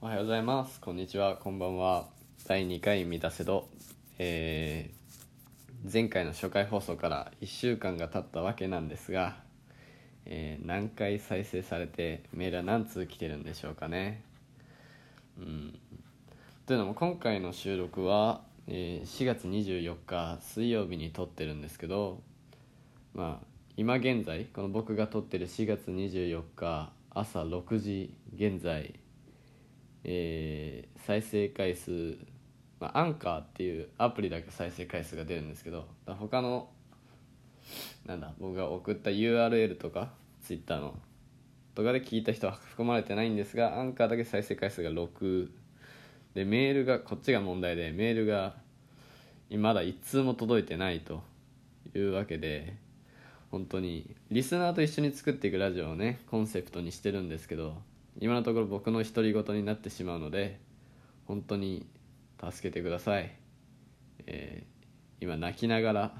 おはようございます。こんにちは。こんばんは。第2回満たせど。えー前回の初回放送から1週間が経ったわけなんですが、えー何回再生されてメールは何通来てるんでしょうかね。うん。というのも今回の収録は、えー4月24日水曜日に撮ってるんですけどまあ今現在この僕が撮ってる4月24日朝6時現在えー再生回数、まあ、アンカーっていうアプリだけ再生回数が出るんですけど他のなんだ僕が送った URL とか Twitter のとかで聞いた人は含まれてないんですがアンカーだけ再生回数が6でメールがこっちが問題でメールがまだ1通も届いてないというわけで本当にリスナーと一緒に作っていくラジオをねコンセプトにしてるんですけど今のところ僕の独り言になってしまうので本当に助けてください、えー今泣きながら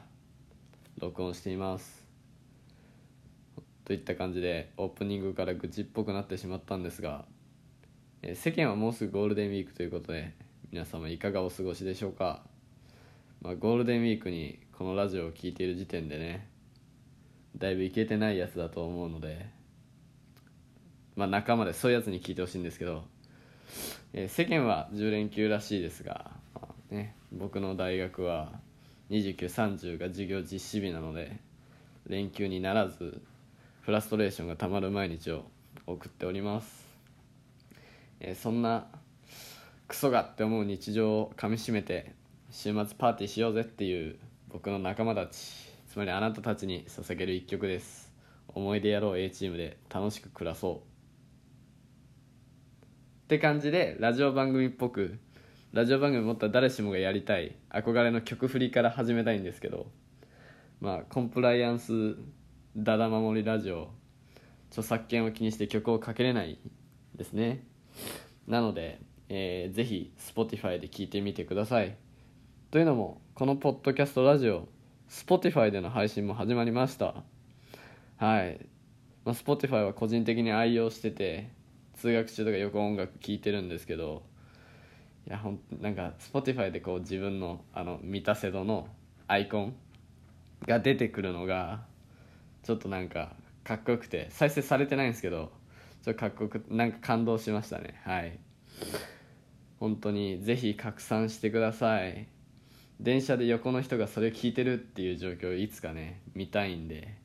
録音しています。といった感じでオープニングから愚痴っぽくなってしまったんですが、えー世間はもうすぐゴールデンウィークということで皆様いかがお過ごしでしょうか、まあ、ゴールデンウィークにこのラジオを聴いている時点でねだいぶいけてないやつだと思うのでまあ仲間でそういうやつに聞いてほしいんですけど、えー世間は10連休らしいですが、まあね、僕の大学は2930が授業実施日なので連休にならずフラストレーションがたまる毎日を送っております、えーそんなクソがって思う日常をかみしめて週末パーティーしようぜっていう僕の仲間たちつまりあなたたちに捧げる一曲です。思い出やろう A チームで楽しく暮らそう。って感じでラジオ番組っぽくラジオ番組もっと誰しもがやりたい憧れの曲振りから始めたいんですけどまあコンプライアンスダダ守りラジオ著作権を気にして曲をかけれないですね。なので、えーぜひ Spotify で聴いてみてください。というのもこのポッドキャストラジオ Spotify での配信も始まりました。はい、まあ、Spotify は個人的に愛用してて通学中とかよく音楽聴いてるんですけどいやほんなんか Spotify でこう自分のあの満たせ度のアイコンが出てくるのがちょっとなんかかっこよくて再生されてないんですけどちょっとかっこよくなんか感動しましたね。はい。本当にぜひ拡散してください。電車で横の人がそれを聞いてるっていう状況をいつかね見たいんで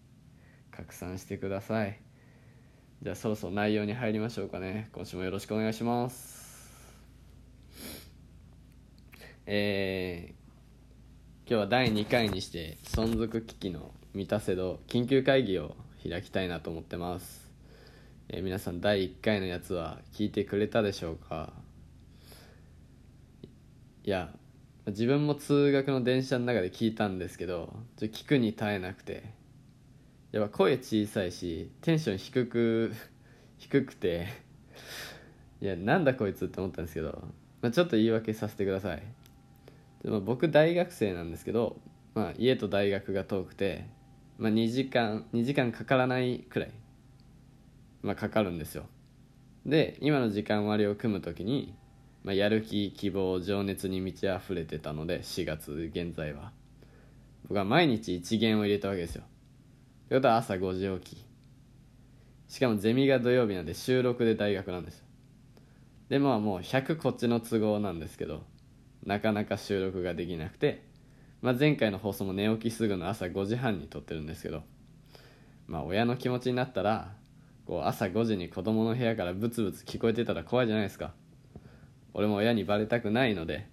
拡散してください。じゃあそろそろ内容に入りましょうかね。今週もよろしくお願いします。えー今日は第2回にして存続危機の満たせど緊急会議を開きたいなと思ってます、えー皆さん第1回のやつは聞いてくれたでしょうか？いや自分も通学の電車の中で聞いたんですけどちょ聞くに耐えなくて。やっぱ声小さいしテンション低く 低くていやなんだこいつって思ったんですけど、まあ、ちょっと言い訳させてください。でも僕大学生なんですけど、まあ、家と大学が遠くて、まあ、2時間2時間かからないくらい、まあ、かかるんですよ。で今の時間割を組む時に、まあ、やる気希望情熱に満ち溢れてたので4月現在は。僕は毎日1限を入れたわけですよ。ということは朝5時起き。しかもゼミが土曜日なんで収録で大学なんです。よでまあもう100こっちの都合なんですけどなかなか収録ができなくて、まあ、前回の放送も寝起きすぐの朝5時半に撮ってるんですけど。まあ親の気持ちになったらこう朝5時に子供の部屋からブツブツ聞こえてたら怖いじゃないですか。俺も親にバレたくないので。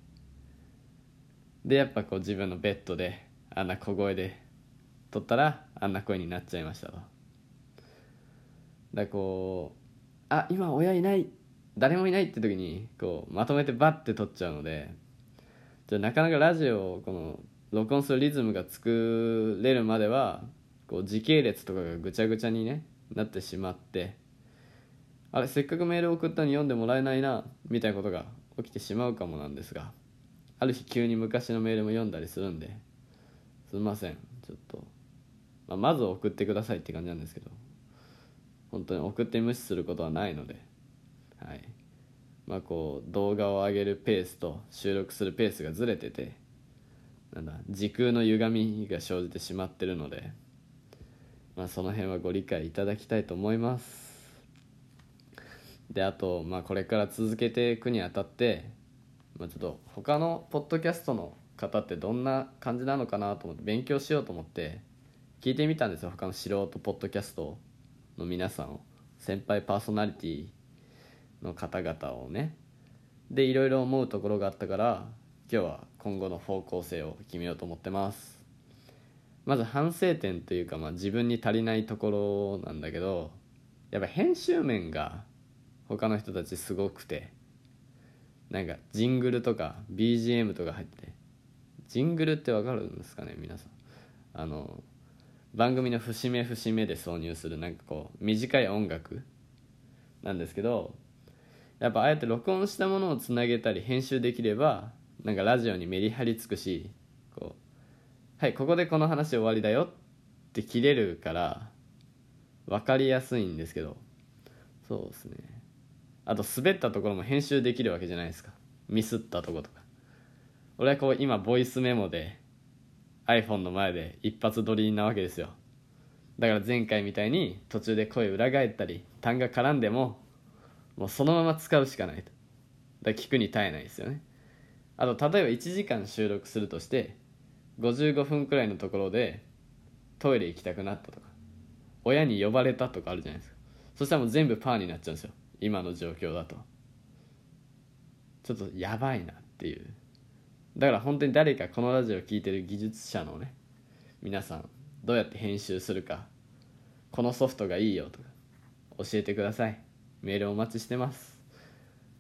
でやっぱこう自分のベッドであんな小声で撮ったらあんな声になっちゃいましたと。だからこうあ今親いない誰もいないって時にこうまとめてバッて撮っちゃうのでじゃなかなかラジオをこの録音するリズムが作れるまではこう時系列とかがぐちゃぐちゃに、ね、なってしまってあれせっかくメール送ったのに読んでもらえないなみたいなことが起きてしまうかもなんですがある日急に昔のメールも読んだりするんですみません。ちょっと、まあ、まず送ってくださいって感じなんですけど。本当に送って無視することはないので。はい。まあこう動画を上げるペースと収録するペースがずれててなんだ時空の歪みが生じてしまってるので、まあ、その辺はご理解いただきたいと思います。であと、まあ、これから続けていくにあたって、まあ、ちょっと他のポッドキャストの方ってどんな感じなのかなと思って勉強しようと思って聞いてみたんですよ。他の素人ポッドキャストの皆さんを。先輩パーソナリティの方々をね。でいろいろ思うところがあったから今日は今後の方向性を決めようと思ってます。まず反省点というか、まあ、自分に足りないところなんだけどやっぱ編集面が他の人たちすごくてなんかジングルとか BGM とか入っててジングルってわかるんですかね皆さん。あの番組の節目節目で挿入するなんかこう短い音楽なんですけどやっぱああやって録音したものをつなげたり編集できればなんかラジオにメリハリつくしこうはいここでこの話終わりだよって切れるから分かりやすいんですけどそうですね。あと滑ったところも編集できるわけじゃないですか。ミスったとことか。俺はこう今ボイスメモで iPhone の前で一発撮りなわけですよ。だから前回みたいに途中で声裏返ったり単が絡んでももうそのまま使うしかないと。だから聞くに耐えないですよね。あと例えば1時間収録するとして55分くらいのところでトイレ行きたくなったとか親に呼ばれたとかあるじゃないですか。そしたらもう全部パーになっちゃうんですよ。今の状況だと。ちょっとやばいなっていう。だから本当に誰かこのラジオを聴いてる技術者のね皆さんどうやって編集するかこのソフトがいいよとか教えてください。メールお待ちしてます。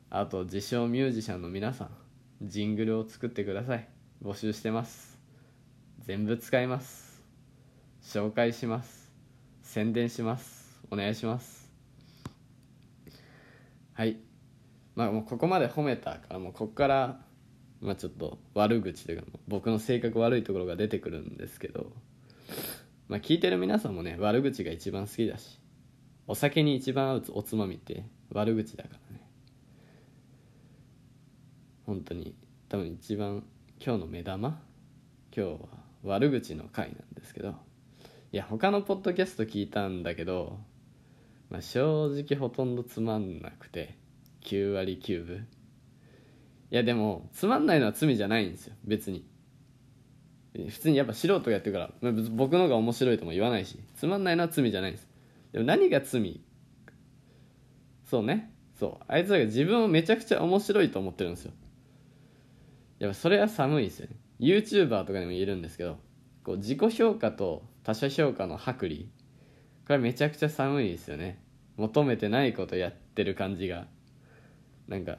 あと自称ミュージシャンの皆さんジングルを作ってください。募集してます。全部使います。紹介します。宣伝します。お願いします。はい。まあもうここまで褒めたからもうここからまあちょっと悪口というか僕の性格悪いところが出てくるんですけどまあ聞いてる皆さんもね悪口が一番好きだしお酒に一番合うおつまみって悪口だからね。本当に多分一番今日の目玉？今日は悪口の回なんですけどいや他のポッドキャスト聞いたんだけど、まあ、正直ほとんどつまんなくて9割9分。いやでもつまんないのは罪じゃないんですよ。別に。普通にやっぱ素人がやってるからまあ僕の方が面白いとも言わないしつまんないのは罪じゃないんです。でも何が罪？そうね。そう。あいつらが自分をめちゃくちゃ面白いと思ってるんですよ。やっぱそれは寒いですよね。YouTuber とかにも言えるんですけどこう自己評価と他者評価の剥離。これめちゃくちゃ寒いですよね。求めてないことやってる感じが。なんか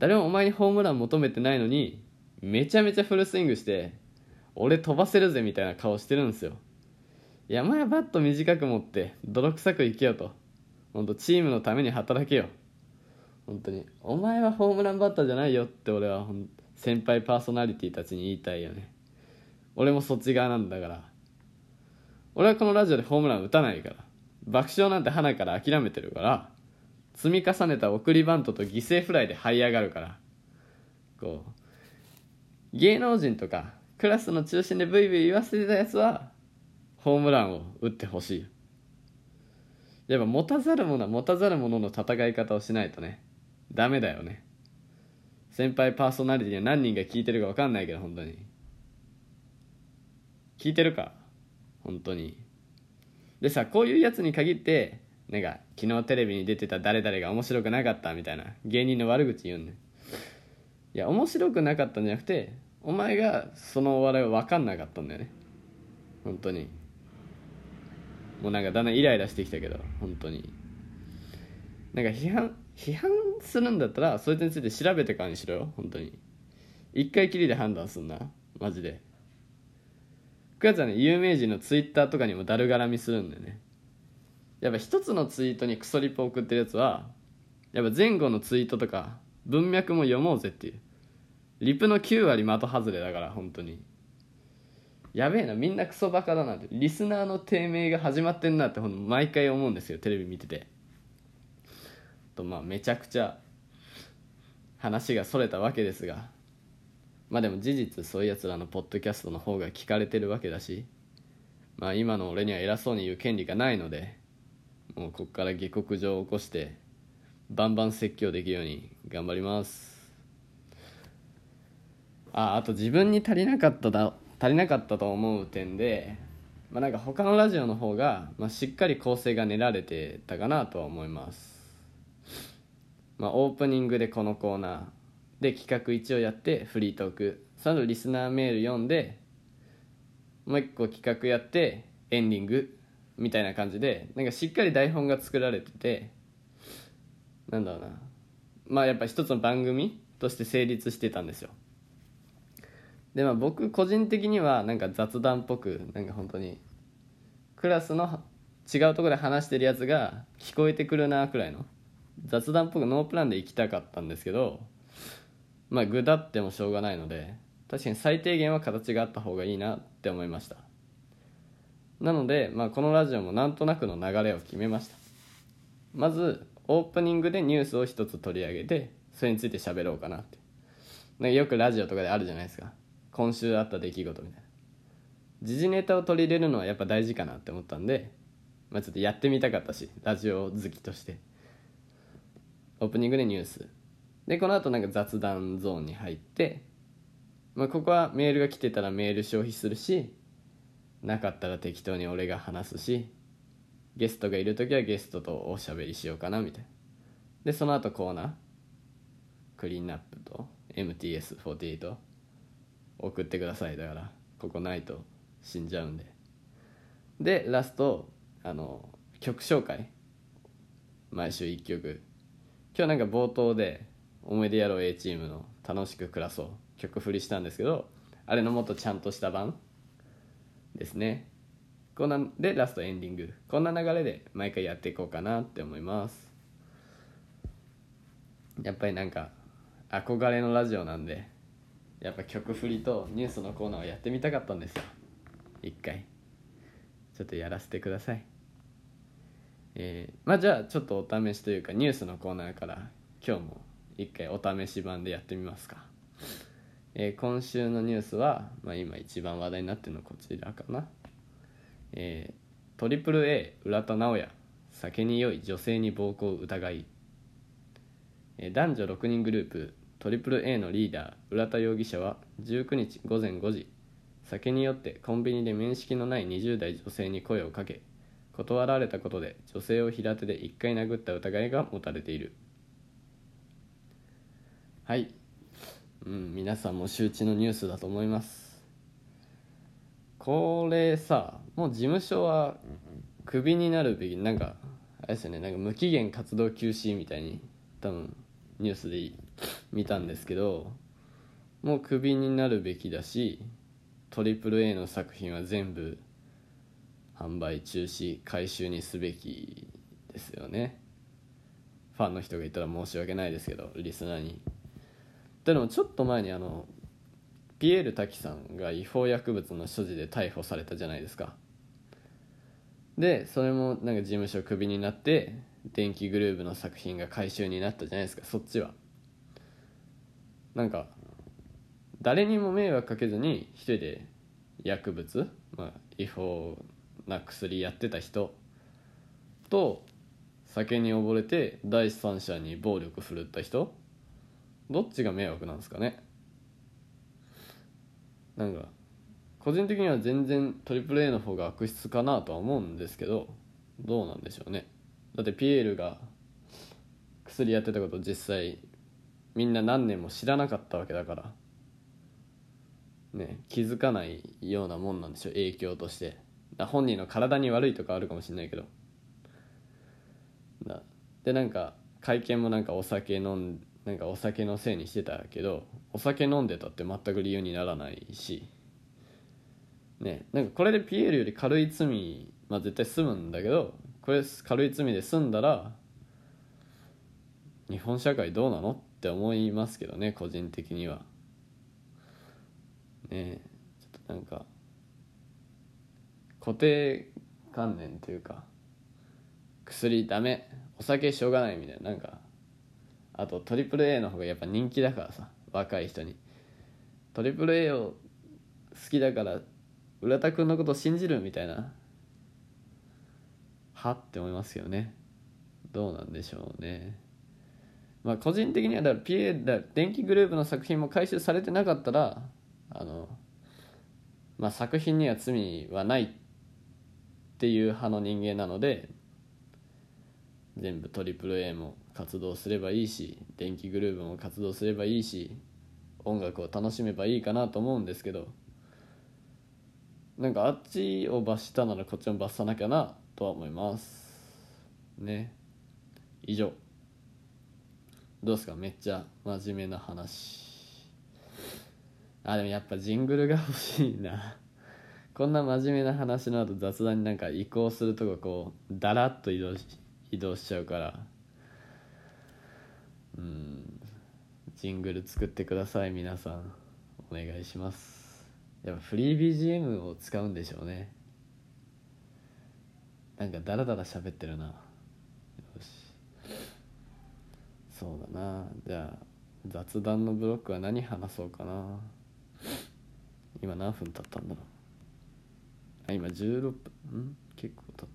誰もお前にホームラン求めてないのにめちゃめちゃフルスイングして俺飛ばせるぜみたいな顔してるんですよ。いや前バット短く持って泥臭く生きようと。本当チームのために働けよ。本当にお前はホームランバッターじゃないよって俺は先輩パーソナリティたちに言いたいよね。俺もそっち側なんだから。俺はこのラジオでホームラン打たないから。爆笑なんて鼻から諦めてるから。積み重ねた送りバントと犠牲フライで這い上がるから。こう芸能人とかクラスの中心でブイブイ言わせてたやつはホームランを打ってほしい。やっぱ持たざるものは持たざるものの戦い方をしないとねダメだよね。先輩パーソナリティは何人が聞いてるか分かんないけど本当に。聞いてるか？本当に。でさこういうやつに限ってなんか昨日テレビに出てた誰々が面白くなかったみたいな芸人の悪口言うんねいや面白くなかったんじゃなくてお前がそのお笑いを分かんなかったんだよね。本当に。もうなんかだんだんイライラしてきたけど本当に。なんか批判批判するんだったらそいつについて調べてからにしろよ本当に。一回きりで判断すんなマジで。くやつはね有名人のツイッターとかにもだるがらみするんだよね。やっぱ一つのツイートにクソリップ送ってるやつはやっぱ前後のツイートとか文脈も読もうぜっていう。リプの9割的外れだから本当に。やべえなみんなクソバカだなって。リスナーの低迷が始まってんなってほん毎回思うんですよテレビ見てて。とまあめちゃくちゃ話がそれたわけですが。まあでも事実そういうやつらのポッドキャストの方が聞かれてるわけだし。まあ今の俺には偉そうに言う権利がないので。もうこっから下克上を起こしてバンバン説教できるように頑張ります。ああと自分に足りなかっただ足りなかったと思う点でまあなんか他のラジオの方が、まあ、しっかり構成が練られてたかなとは思います。まあオープニングでこのコーナーで企画一応やってフリートーク。その後リスナーメール読んでもう一個企画やってエンディング。みたいな感じでなんかしっかり台本が作られててなんだろうな。まあやっぱ一つの番組として成立してたんですよ。でまあ僕個人的にはなんか雑談っぽくなんか本当にクラスの違うところで話してるやつが聞こえてくるなくらいの雑談っぽくノープランで行きたかったんですけどまあ具だってもしょうがないので確かに最低限は形があった方がいいなって思いました。なので、まあ、このラジオもなんとなくの流れを決めました。まずオープニングでニュースを一つ取り上げてそれについて喋ろうかなって。なんかよくラジオとかであるじゃないですか。今週あった出来事みたいな。時事ネタを取り入れるのはやっぱ大事かなって思ったんで、まあ、ちょっとやってみたかったしラジオ好きとして。オープニングでニュース。でこの後なんか雑談ゾーンに入って、まあ、ここはメールが来てたらメール消費するしなかったら適当に俺が話すしゲストがいる時はゲストとおしゃべりしようかなみたいな。でその後コーナー。クリーンナップと MTS48 送ってください。だからここないと死んじゃうんで。でラストあの曲紹介。毎週1曲。今日なんか冒頭で「思い出やろう A チームの楽しく暮らそう」曲振りしたんですけどあれのもっとちゃんとした版。ですね。こんなでラストエンディング。こんな流れで毎回やっていこうかなって思います。やっぱりなんか憧れのラジオなんでやっぱ曲振りとニュースのコーナーをやってみたかったんですよ。一回。ちょっとやらせてください。えー、まあじゃあちょっとお試しというかニュースのコーナーから今日も一回お試し版でやってみますか、えー、今週のニュースは、まあ、今一番話題になってるのはこちらかな。えー、トリプル a 浦田直也。酒に酔い女性に暴行疑い、えー、男女6人グループトリプル a のリーダー浦田容疑者は19日午前5時酒に酔ってコンビニで面識のない20代女性に声をかけ断られたことで女性を平手で1回殴った疑いが持たれている。はい。うん皆さんも周知のニュースだと思います。これさもう事務所はクビになるべきなんかあれですよねなんか無期限活動休止みたいに多分ニュースで見たんですけどもうクビになるべきだし AAA の作品は全部販売中止回収にすべきですよね。ファンの人がいたら申し訳ないですけどリスナーにでもちょっと前にあのピエール滝さんが違法薬物の所持で逮捕されたじゃないですか。でそれもなんか事務所クビになって電気グルーヴの作品が回収になったじゃないですかそっちは。なんか誰にも迷惑かけずに一人で薬物、まあ、違法な薬やってた人と酒に溺れて第三者に暴力振るった人どっちが迷惑なんですかね？なんか個人的には全然 AAA の方が悪質かなとは思うんですけどどうなんでしょうね？だってピエールが薬やってたこと実際みんな何年も知らなかったわけだからね気づかないようなもんなんでしょ影響として。本人の体に悪いとかあるかもしれないけど。だでなんか会見もなんかお酒飲んなんかお酒のせいにしてたけどお酒飲んでたって全く理由にならないし。ねなんかこれでピエールより軽い罪まあ絶対済むんだけどこれ軽い罪で済んだら日本社会どうなのって思いますけどね個人的には。ねちょっとなんか固定観念というか薬ダメお酒しょうがないみたいななんかあと AAA の方がやっぱ人気だからさ若い人に。AAA を好きだから浦田君のこと信じるみたいなは？って思いますよね。どうなんでしょうね。まあ個人的にはだから PA だ電気グループの作品も回収されてなかったらあのまあ作品には罪はないっていう派の人間なので全部 AAA も活動すればいいし電気グループも活動すればいいし音楽を楽しめばいいかなと思うんですけどなんかあっちを罰したならこっちも罰さなきゃなとは思います。ね。以上。どうですか？めっちゃ真面目な話。あでもやっぱジングルが欲しいな。こんな真面目な話の後雑談になんか移行するとここうだらっと移動し移動しちゃうから。うん。ジングル作ってください皆さん。お願いします。やっぱフリー BGM を使うんでしょうね。なんかダラダラ喋ってるな。よし。そうだな。じゃあ雑談のブロックは何話そうかな。今何分経ったんだろう。あ今16分。ん？結構経っ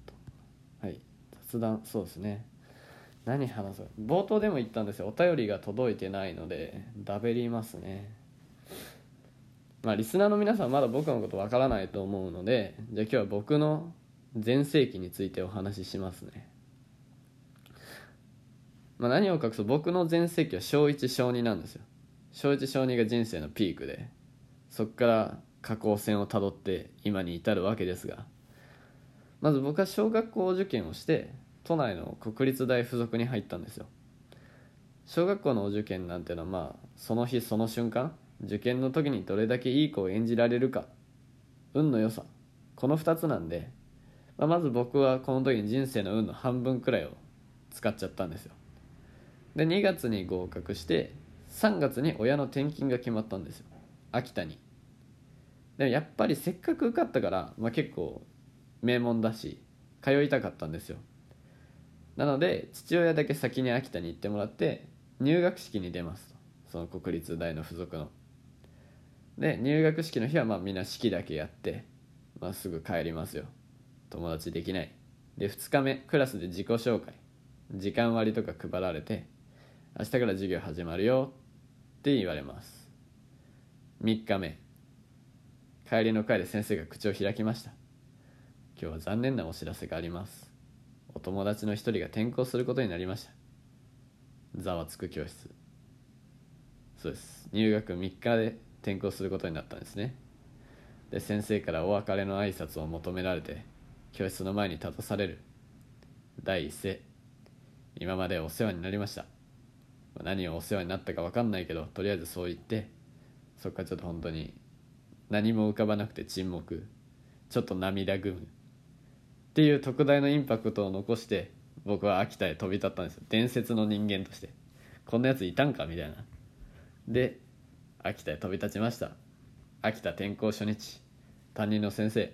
た。はい。雑談そうですね。何話そう。冒頭でも言ったんですよ。お便りが届いてないのでダベりますね。まあリスナーの皆さんまだ僕のことわからないと思うのでじゃあ今日は僕の全盛期についてお話ししますね。まあ、何を隠す僕の全盛期は小1小2なんですよ。小1小2が人生のピークでそこから下降線をたどって今に至るわけですがまず僕は小学校受験をして都内の国立大附属に入ったんですよ。小学校のお受験なんていうのはまあその日その瞬間受験の時にどれだけいい子を演じられるか運の良さこの2つなんで、まあ、まず僕はこの時に人生の運の半分くらいを使っちゃったんですよ。で2月に合格して3月に親の転勤が決まったんですよ。秋田に。でもやっぱりせっかく受かったから、まあ、結構名門だし通いたかったんですよ。なので父親だけ先に秋田に行ってもらって入学式に出ますと。その国立大の附属の。で入学式の日はまあみんな式だけやって、まあ、すぐ帰りますよ。友達できない。で2日目クラスで自己紹介。時間割とか配られて明日から授業始まるよって言われます。3日目帰りの会で先生が口を開きました。今日は残念なお知らせがあります。お友達の一人が転校することになりました。ざわつく教室。そうです。入学3日で転校することになったんですね。で先生からお別れの挨拶を求められて教室の前に立たされる。第一声。今までお世話になりました。何をお世話になったか分かんないけどとりあえずそう言ってそっからちょっと本当に何も浮かばなくて沈黙。ちょっと涙ぐむ。っていう特大のインパクトを残して僕は秋田へ飛び立ったんですよ。伝説の人間として。こんなやついたんかみたいな。で秋田へ飛び立ちました。秋田転校初日。担任の先生。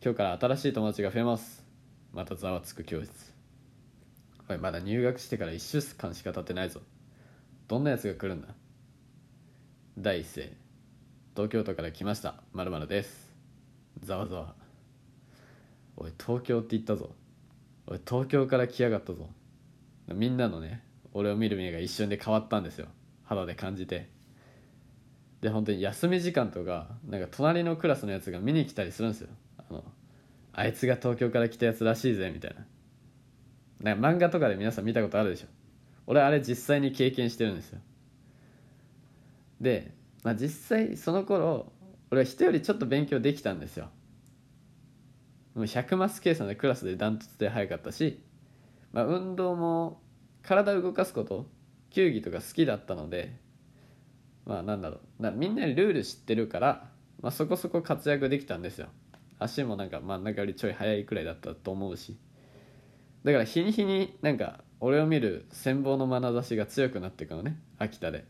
今日から新しい友達が増えます。またざわつく教室。おいまだ入学してから1週間しか経ってないぞ。どんなやつが来るんだ。第一声。東京都から来ました。まるです。ざわざわ。おい東京って言ったぞ。おい東京から来やがったぞ。みんなのね俺を見る目が一瞬で変わったんですよ。肌で感じて。で本当に休み時間とかなんか隣のクラスのやつが見に来たりするんですよ。あのあいつが東京から来たやつらしいぜみたいな。なんか漫画とかで皆さん見たことあるでしょ。俺あれ実際に経験してるんですよ。で、まあ、実際その頃俺は人よりちょっと勉強できたんですよ。100マス計算でクラスでダントツで早かったし、まあ、運動も体を動かすこと球技とか好きだったのでまあなんだろうなみんなにルール知ってるから、まあ、そこそこ活躍できたんですよ。足もなんか真ん中よりちょい速いくらいだったと思うし。だから日に日になんか俺を見る羨望の眼差しが強くなっていくのね秋田で。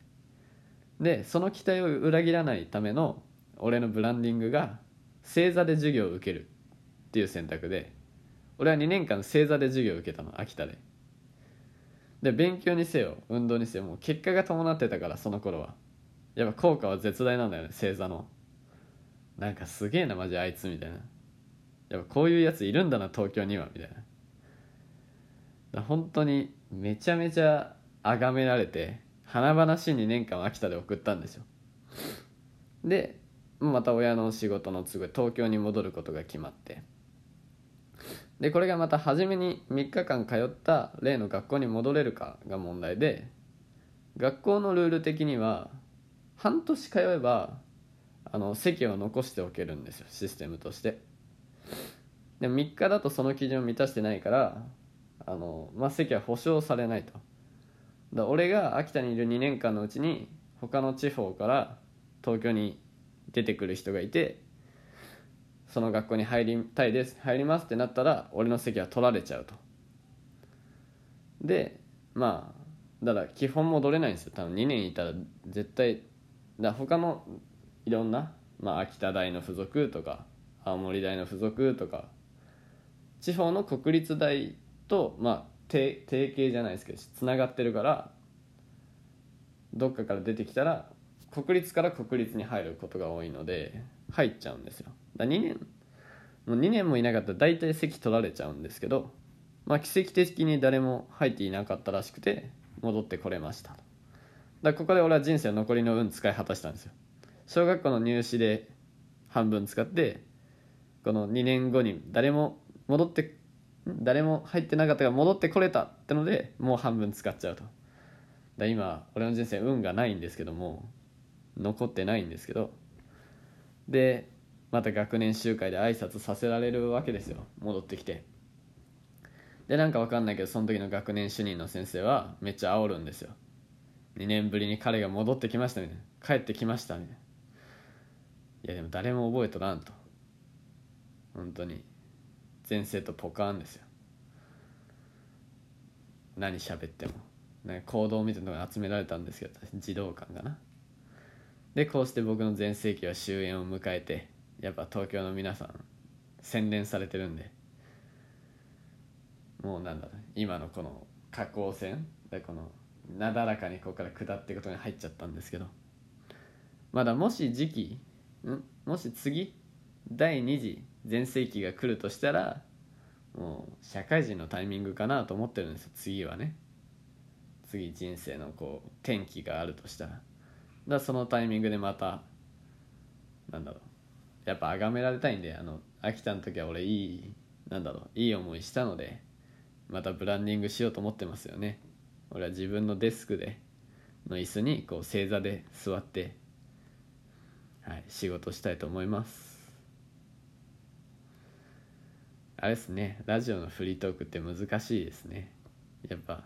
でその期待を裏切らないための俺のブランディングが正座で授業を受ける。っていう選択で俺は2年間正座で授業を受けたの秋田で。で勉強にせよ運動にせよもう結果が伴ってたからその頃は。やっぱ効果は絶大なんだよね星座の。なんかすげえなマジあいつみたいな。やっぱこういうやついるんだな東京にはみたいな。だ本当にめちゃめちゃ崇められて華々しい2年間秋田で送ったんですよ。でまた親の仕事の都合東京に戻ることが決まって。でこれがまた初めに3日間通った例の学校に戻れるかが問題で学校のルール的には半年通えばあの席を残しておけるんですよシステムとして。でも3日だとその基準を満たしてないからあの、まあ、席は保証されないと。だ俺が秋田にいる2年間のうちに他の地方から東京に出てくる人がいてその学校に入りたいです入りますってなったら俺の席は取られちゃうと。でまあだから基本戻れないんですよ。多分2年いたら絶対だ他のいろんな、まあ、秋田大の附属とか青森大の附属とか地方の国立大とまあ提提携じゃないですけどつながってるからどっかから出てきたら国立から国立に入ることが多いので入っちゃうんですよ。だ2年。もう2年もいなかったら大体席取られちゃうんですけど、まあ、奇跡的に誰も入っていなかったらしくて戻ってこれましただここで俺は人生残りの運使い果たしたんですよ。小学校の入試で半分使ってこの2年後に誰も戻って誰も入ってなかったが戻ってこれたってのでもう半分使っちゃうと。だ今俺の人生運がないんですけども残ってないんですけど。でまた学年集会で挨拶させられるわけですよ。戻ってきて。でなんかわかんないけどその時の学年主任の先生はめっちゃ煽るんですよ。2年ぶりに彼が戻ってきましたみたいな。帰ってきましたみたいな。いやでも誰も覚えとらんと。本当に。全生徒ポカーンですよ。何喋っても。なんか行動みたいなのが集められたんですけど児童館かな。でこうして僕の全盛期は終焉を迎えてやっぱ東京の皆さん洗練されてるんで。もうなんだろ今のこの下降線。でこのなだらかにここから下っていくことに入っちゃったんですけど。まだもし時期ん？もし次第2次全盛期が来るとしたらもう社会人のタイミングかなと思ってるんですよ。次はね。次人生のこう転機があるとしたら。だそのタイミングでまたなんだろう。やっぱ崇められたいんであの秋田の時は俺いいなんだろういい思いしたのでまたブランディングしようと思ってますよね。俺は自分のデスクでの椅子にこう正座で座ってはい仕事したいと思います。あれですねラジオのフリートークって難しいですね。やっぱ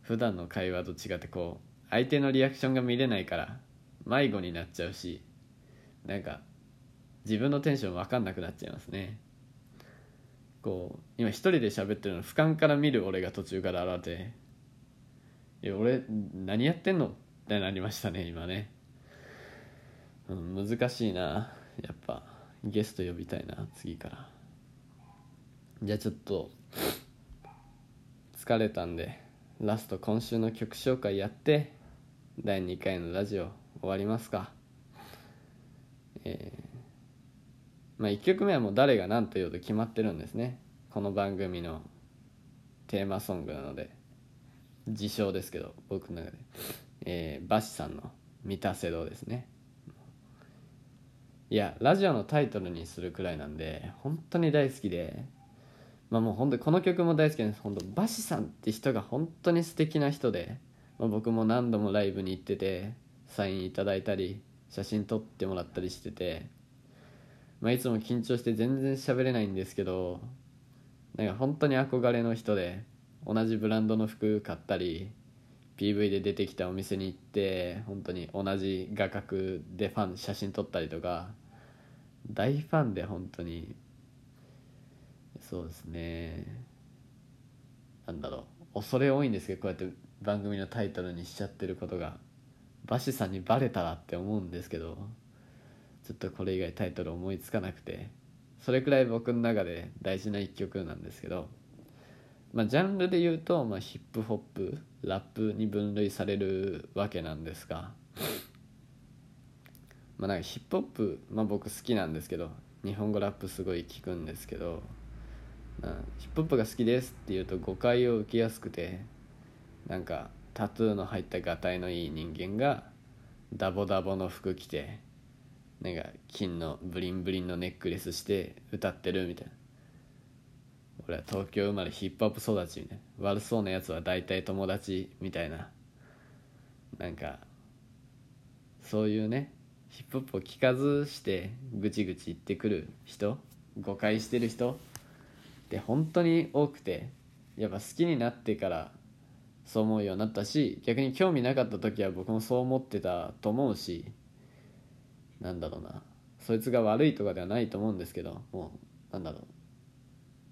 普段の会話と違ってこう相手のリアクションが見れないから迷子になっちゃうしなんか自分のテンション分かんなくなっちゃいますね。こう今一人で喋ってるの俯瞰から見る俺が途中から現れて「いや俺何やってんの?」ってなりましたね今ね、うん、難しいなやっぱ。ゲスト呼びたいな次から。じゃあちょっと疲れたんでラスト今週の曲紹介やって第2回のラジオ終わりますか。えー、まあ1曲目はもう誰が何と言うと決まってるんですね。この番組のテーマソングなので。自称ですけど僕の中で、えー、バシさんの「満たせど」ですね。いやラジオのタイトルにするくらいなんで本当に大好きで。まあもう本当にこの曲も大好きなんです。本当バシさんって人が本当に素敵な人で、まあ、僕も何度もライブに行っててサインいただいたり写真撮ってもらったりしてて、まあ、いつも緊張して全然喋れないんですけどなんか本当に憧れの人で同じブランドの服買ったり PV で出てきたお店に行って本当に同じ画角でファン写真撮ったりとか大ファンで本当にそうですね。なんだろう。恐れ多いんですけどこうやって番組のタイトルにしちゃってることがバシさんにバレたらって思うんですけどちょっとこれ以外タイトル思いつかなくてそれくらい僕の中で大事な一曲なんですけどまあジャンルで言うと、まあ、ヒップホップラップに分類されるわけなんですがまあなんかヒップホップ、まあ、僕好きなんですけど日本語ラップすごい聞くんですけど、まあ、ヒップホップが好きですって言うと誤解を受けやすくてなんかタトゥーの入ったがたいのいい人間がダボダボの服着てなんか金のブリンブリンのネックレスして歌ってるみたいな。俺は東京生まれヒップホップ育ちみたいな悪そうなやつは大体友達みたいな。なんかそういうねヒップホップを聞かずしてぐちぐち言ってくる人誤解してる人って本当に多くてやっぱ好きになってからそう思うようになったし逆に興味なかった時は僕もそう思ってたと思うしなんだろうな。そいつが悪いとかではないと思うんですけどもうなんだろう。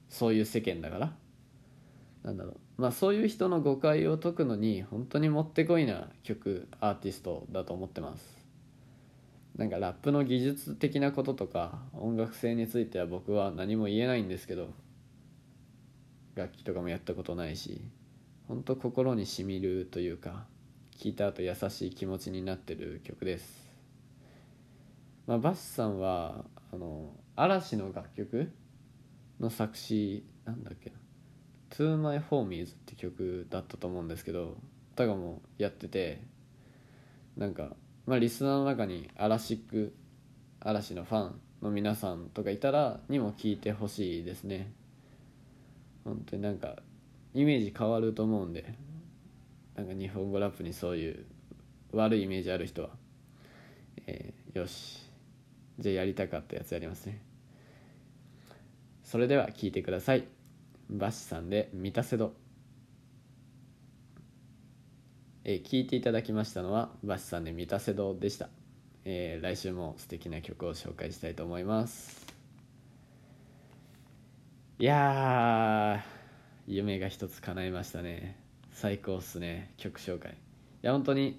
そういう世間だから。なんだろう。まあそういう人の誤解を解くのに本当にもってこいな曲アーティストだと思ってます。なんかラップの技術的なこととか音楽性については僕は何も言えないんですけど楽器とかもやったことないし本当心にしみるというか聴いた後優しい気持ちになってる曲です。まあ、バスさんはあの嵐の楽曲の作詞なんだっけな「To My Homies」って曲だったと思うんですけどタガもやっててなんか、まあ、リスナーの中に嵐く嵐のファンの皆さんとかいたらにも聞いてほしいですね。本当になんかイメージ変わると思うんでなんか日本語ラップにそういう悪いイメージある人は、えー、よし。じゃあやりたかったやつやりますね。それでは聞いてください。バシさんで「満たせど」え、聞いていただきましたのはバシさんで「満たせど」でした、えー、来週も素敵な曲を紹介したいと思います。いや夢が一つ叶いましたね。最高っすね。曲紹介。いや本当に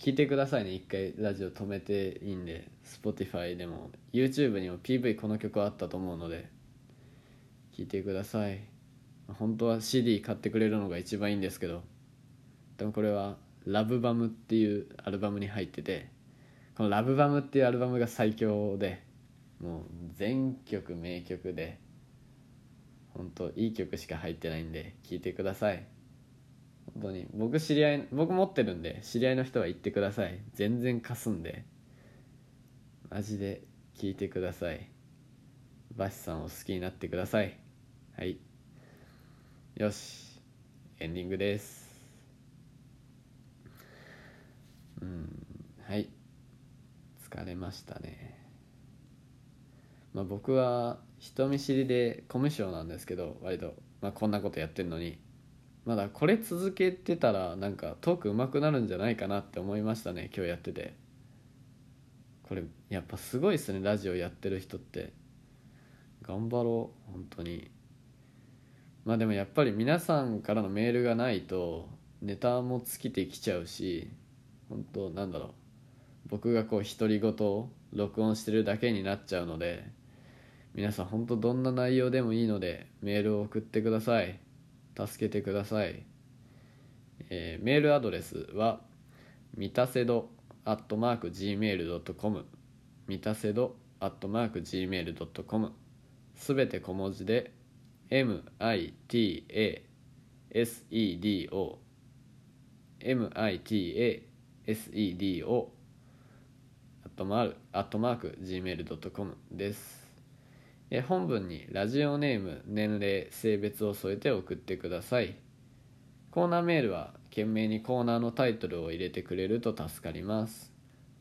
聞いてくださいね。一回ラジオ止めていいんで。Spotify でも。YouTube にも PV この曲あったと思うので。聞いてください。本当は CD 買ってくれるのが一番いいんですけど。でもこれは「ラブバムっていうアルバムに入ってて。この「ラブバムっていうアルバムが最強で。もう全曲名曲で。本当いい曲しか入ってないんで。聴いてください。本当に。僕知り合い僕持ってるんで知り合いの人は言ってください。全然貸すんで。マジで聞いてください。バシさんを好きになってください。はい。よし。エンディングです。うん。はい。疲れましたね。まあ僕は人見知りでコミュ障なんですけど割と、まあ、こんなことやってるのに。まだこれ続けてたらなんかトーク上手くなるんじゃないかなって思いましたね今日やってて。これやっぱすごいっすねラジオやってる人って。頑張ろう本当に。まあでもやっぱり皆さんからのメールがないとネタも尽きてきちゃうし本当なんだろう。僕がこう独り言を録音してるだけになっちゃうので皆さん本当どんな内容でもいいのでメールを送ってください。助けてください、えー、メールアドレスはみたせどアットマーク Gmail.com みたせどアットマーク Gmail.com すべて小文字で MITASEDO MITASEDO アットマーク Gmail.com です。え本文にラジオネーム年齢性別を添えて送ってください。コーナーメールは懸命にコーナーのタイトルを入れてくれると助かります、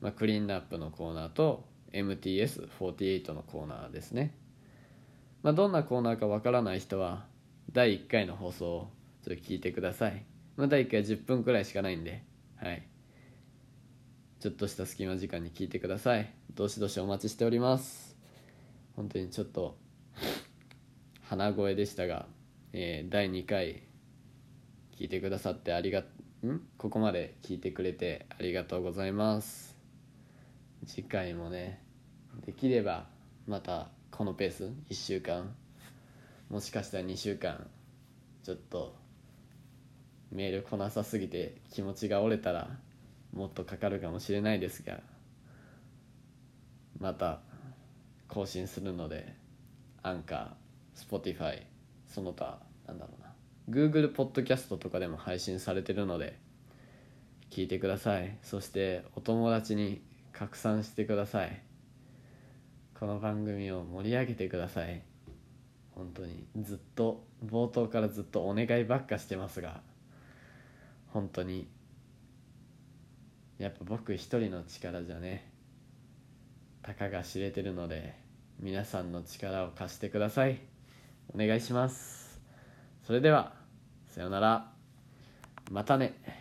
まあ、クリーンナップのコーナーと MTS48 のコーナーですね、まあ、どんなコーナーかわからない人は第1回の放送をちょっと聞いてください、まあ、第1回10分くらいしかないんではい。ちょっとした隙間時間に聞いてください。どしどしお待ちしております。本当にちょっと鼻声でしたが、えー、第2回聞いてくださってありがん？ここまで聞いてくれてありがとうございます。次回もねできればまたこのペース？1週間？もしかしたら2週間？ちょっとメール来なさすぎて気持ちが折れたらもっとかかるかもしれないですがまた更新するのでアンカー Spotify その他なんだろうな Google ポッドキャストとかでも配信されてるので聞いてください。そしてお友達に拡散してください。この番組を盛り上げてください。本当にずっと冒頭からずっとお願いばっかしてますが本当にやっぱ僕一人の力じゃねたかが知れてるので皆さんの力を貸してください。お願いします。それではさようなら。またね。